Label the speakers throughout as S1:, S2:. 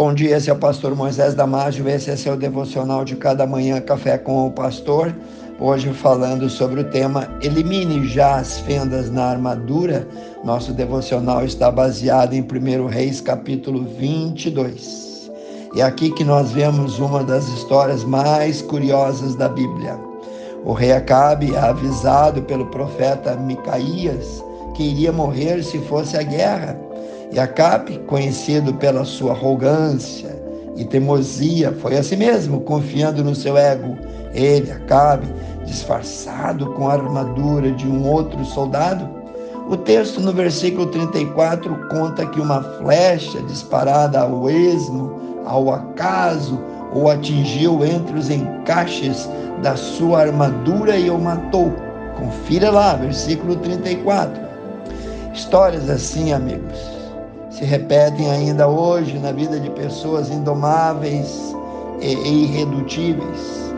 S1: Bom dia, esse é o pastor Moisés Damásio, esse é seu devocional de cada manhã, Café com o Pastor. Hoje falando sobre o tema Elimine já as fendas na armadura. Nosso devocional está baseado em 1 Reis capítulo 22. É aqui que nós vemos uma das histórias mais curiosas da Bíblia. O rei Acabe é avisado pelo profeta Micaías que iria morrer se fosse a guerra. E Acabe, conhecido pela sua arrogância e teimosia, foi assim mesmo, confiando no seu ego. Ele, Acabe, disfarçado com a armadura de um outro soldado. O texto no versículo 34 conta que uma flecha disparada ao esmo, ao acaso, o atingiu entre os encaixes da sua armadura e o matou. Confira lá, versículo 34. Histórias assim, amigos, se repetem ainda hoje na vida de pessoas indomáveis e irredutíveis.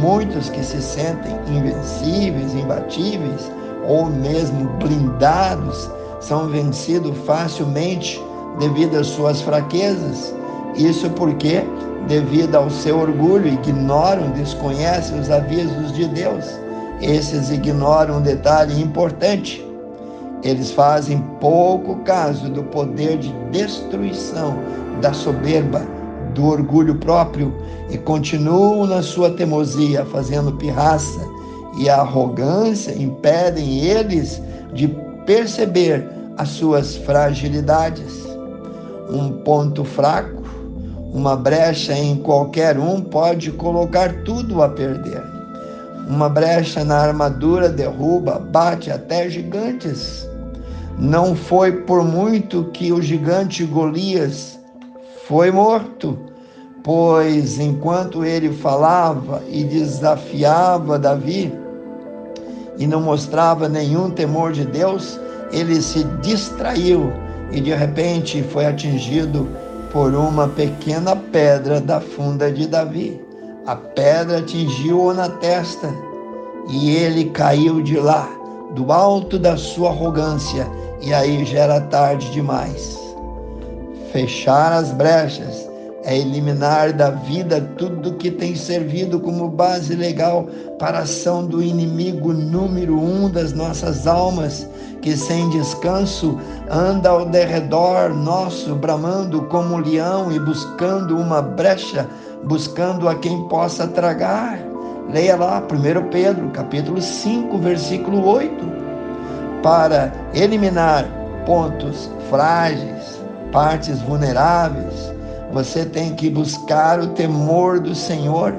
S1: Muitos que se sentem invencíveis, imbatíveis ou mesmo blindados são vencidos facilmente devido às suas fraquezas. Isso porque, devido ao seu orgulho, ignoram, desconhecem os avisos de Deus. Esses ignoram um detalhe importante eles fazem pouco caso do poder de destruição da soberba, do orgulho próprio e continuam na sua teimosia, fazendo pirraça, e arrogância impedem eles de perceber as suas fragilidades. Um ponto fraco, uma brecha em qualquer um pode colocar tudo a perder. Uma brecha na armadura derruba, bate até gigantes. Não foi por muito que o gigante Golias foi morto, pois enquanto ele falava e desafiava Davi e não mostrava nenhum temor de Deus, ele se distraiu e de repente foi atingido por uma pequena pedra da funda de Davi. A pedra atingiu-o na testa e ele caiu de lá, do alto da sua arrogância e aí já era tarde demais. Fechar as brechas é eliminar da vida tudo que tem servido como base legal para a ação do inimigo número um das nossas almas, que sem descanso anda ao derredor nosso, bramando como um leão e buscando uma brecha, buscando a quem possa tragar. Leia lá 1 Pedro, capítulo 5, versículo 8 para eliminar pontos frágeis, partes vulneráveis, você tem que buscar o temor do Senhor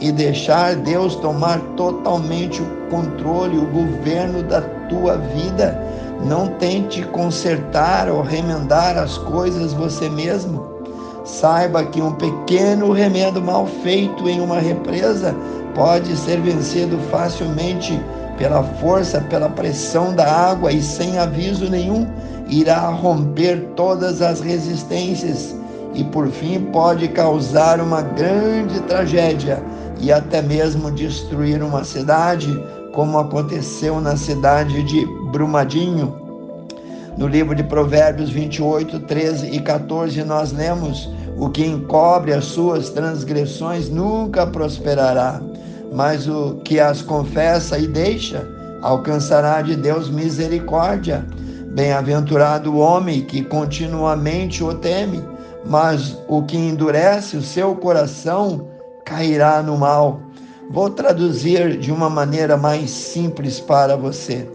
S1: e deixar Deus tomar totalmente o controle, o governo da tua vida. Não tente consertar ou remendar as coisas você mesmo. Saiba que um pequeno remendo mal feito em uma represa pode ser vencido facilmente pela força, pela pressão da água e sem aviso nenhum, irá romper todas as resistências e por fim pode causar uma grande tragédia e até mesmo destruir uma cidade, como aconteceu na cidade de Brumadinho. No livro de Provérbios 28, 13 e 14, nós lemos: O que encobre as suas transgressões nunca prosperará mas o que as confessa e deixa alcançará de Deus misericórdia. Bem-aventurado o homem que continuamente o teme, mas o que endurece o seu coração cairá no mal. Vou traduzir de uma maneira mais simples para você.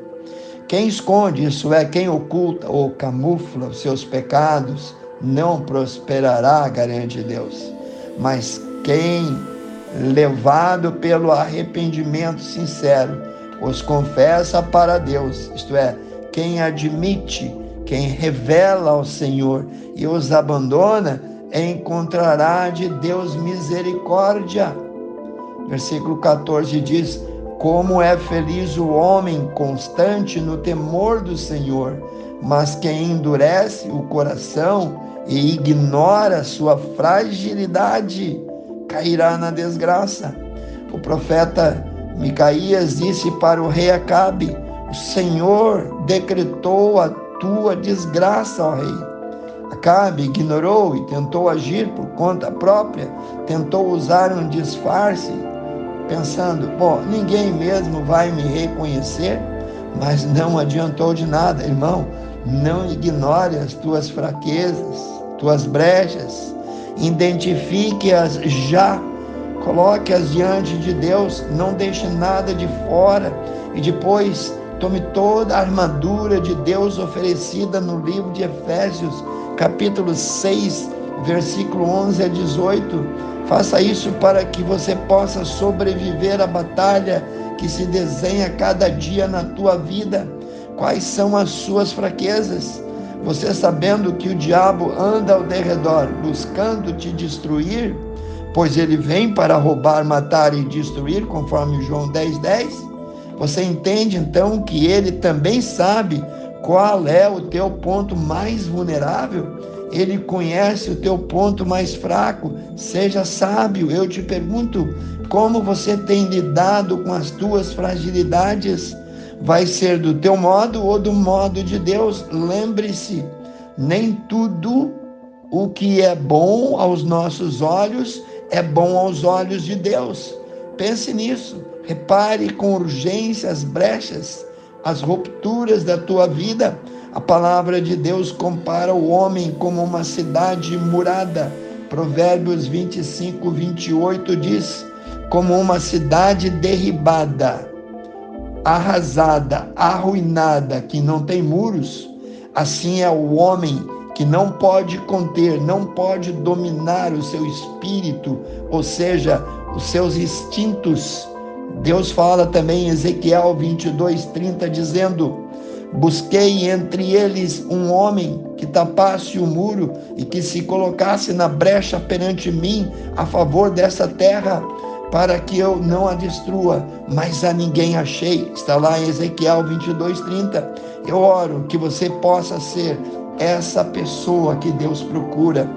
S1: Quem esconde, isso é, quem oculta ou camufla os seus pecados, não prosperará, garante Deus. Mas quem levado pelo arrependimento sincero, os confessa para Deus, isto é, quem admite, quem revela ao Senhor e os abandona, encontrará de Deus misericórdia. Versículo 14 diz: Como é feliz o homem constante no temor do Senhor, mas quem endurece o coração e ignora sua fragilidade, cairá na desgraça. O profeta Micaías disse para o rei Acabe: O Senhor decretou a tua desgraça, ó rei. Acabe ignorou e tentou agir por conta própria, tentou usar um disfarce, pensando: bom, ninguém mesmo vai me reconhecer, mas não adiantou de nada, irmão. Não ignore as tuas fraquezas, tuas brechas, identifique-as já, coloque-as diante de Deus, não deixe nada de fora. E depois tome toda a armadura de Deus oferecida no livro de Efésios capítulo 6, versículo 11 a 18. Faça isso para que você possa sobreviver à batalha que se desenha cada dia na tua vida. Quais são as suas fraquezas? Você sabendo que o diabo anda ao derredor buscando te destruir, pois ele vem para roubar, matar e destruir, conforme João 10, 10. Você entende então que ele também sabe qual é o teu ponto mais vulnerável? Ele conhece o teu ponto mais fraco. Seja sábio. Eu te pergunto, como você tem lidado com as tuas fragilidades? Vai ser do teu modo ou do modo de Deus? Lembre-se, nem tudo o que é bom aos nossos olhos é bom aos olhos de Deus. Pense nisso. Repare com urgência as brechas as rupturas da tua vida. A palavra de Deus compara o homem como uma cidade murada. Provérbios 25, 28 diz: como uma cidade derribada, arrasada, arruinada, que não tem muros, assim é o homem que não pode conter, não pode dominar o seu espírito, ou seja, os seus instintos Deus fala também em Ezequiel 22, 30, dizendo: Busquei entre eles um homem que tapasse o muro e que se colocasse na brecha perante mim a favor dessa terra, para que eu não a destrua, mas a ninguém achei. Está lá em Ezequiel 22, 30. Eu oro que você possa ser essa pessoa que Deus procura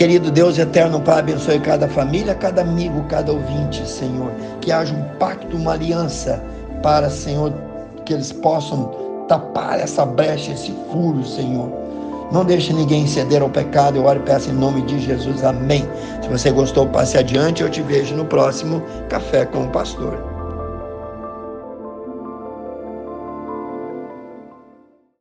S1: Querido Deus eterno, Pai, abençoe cada família, cada amigo, cada ouvinte, Senhor. Que haja um pacto, uma aliança para, Senhor, que eles possam tapar essa brecha, esse furo, Senhor. Não deixe ninguém ceder ao pecado. Eu oro e peço em nome de Jesus. Amém. Se você gostou, passe adiante. Eu te vejo no próximo Café com o Pastor.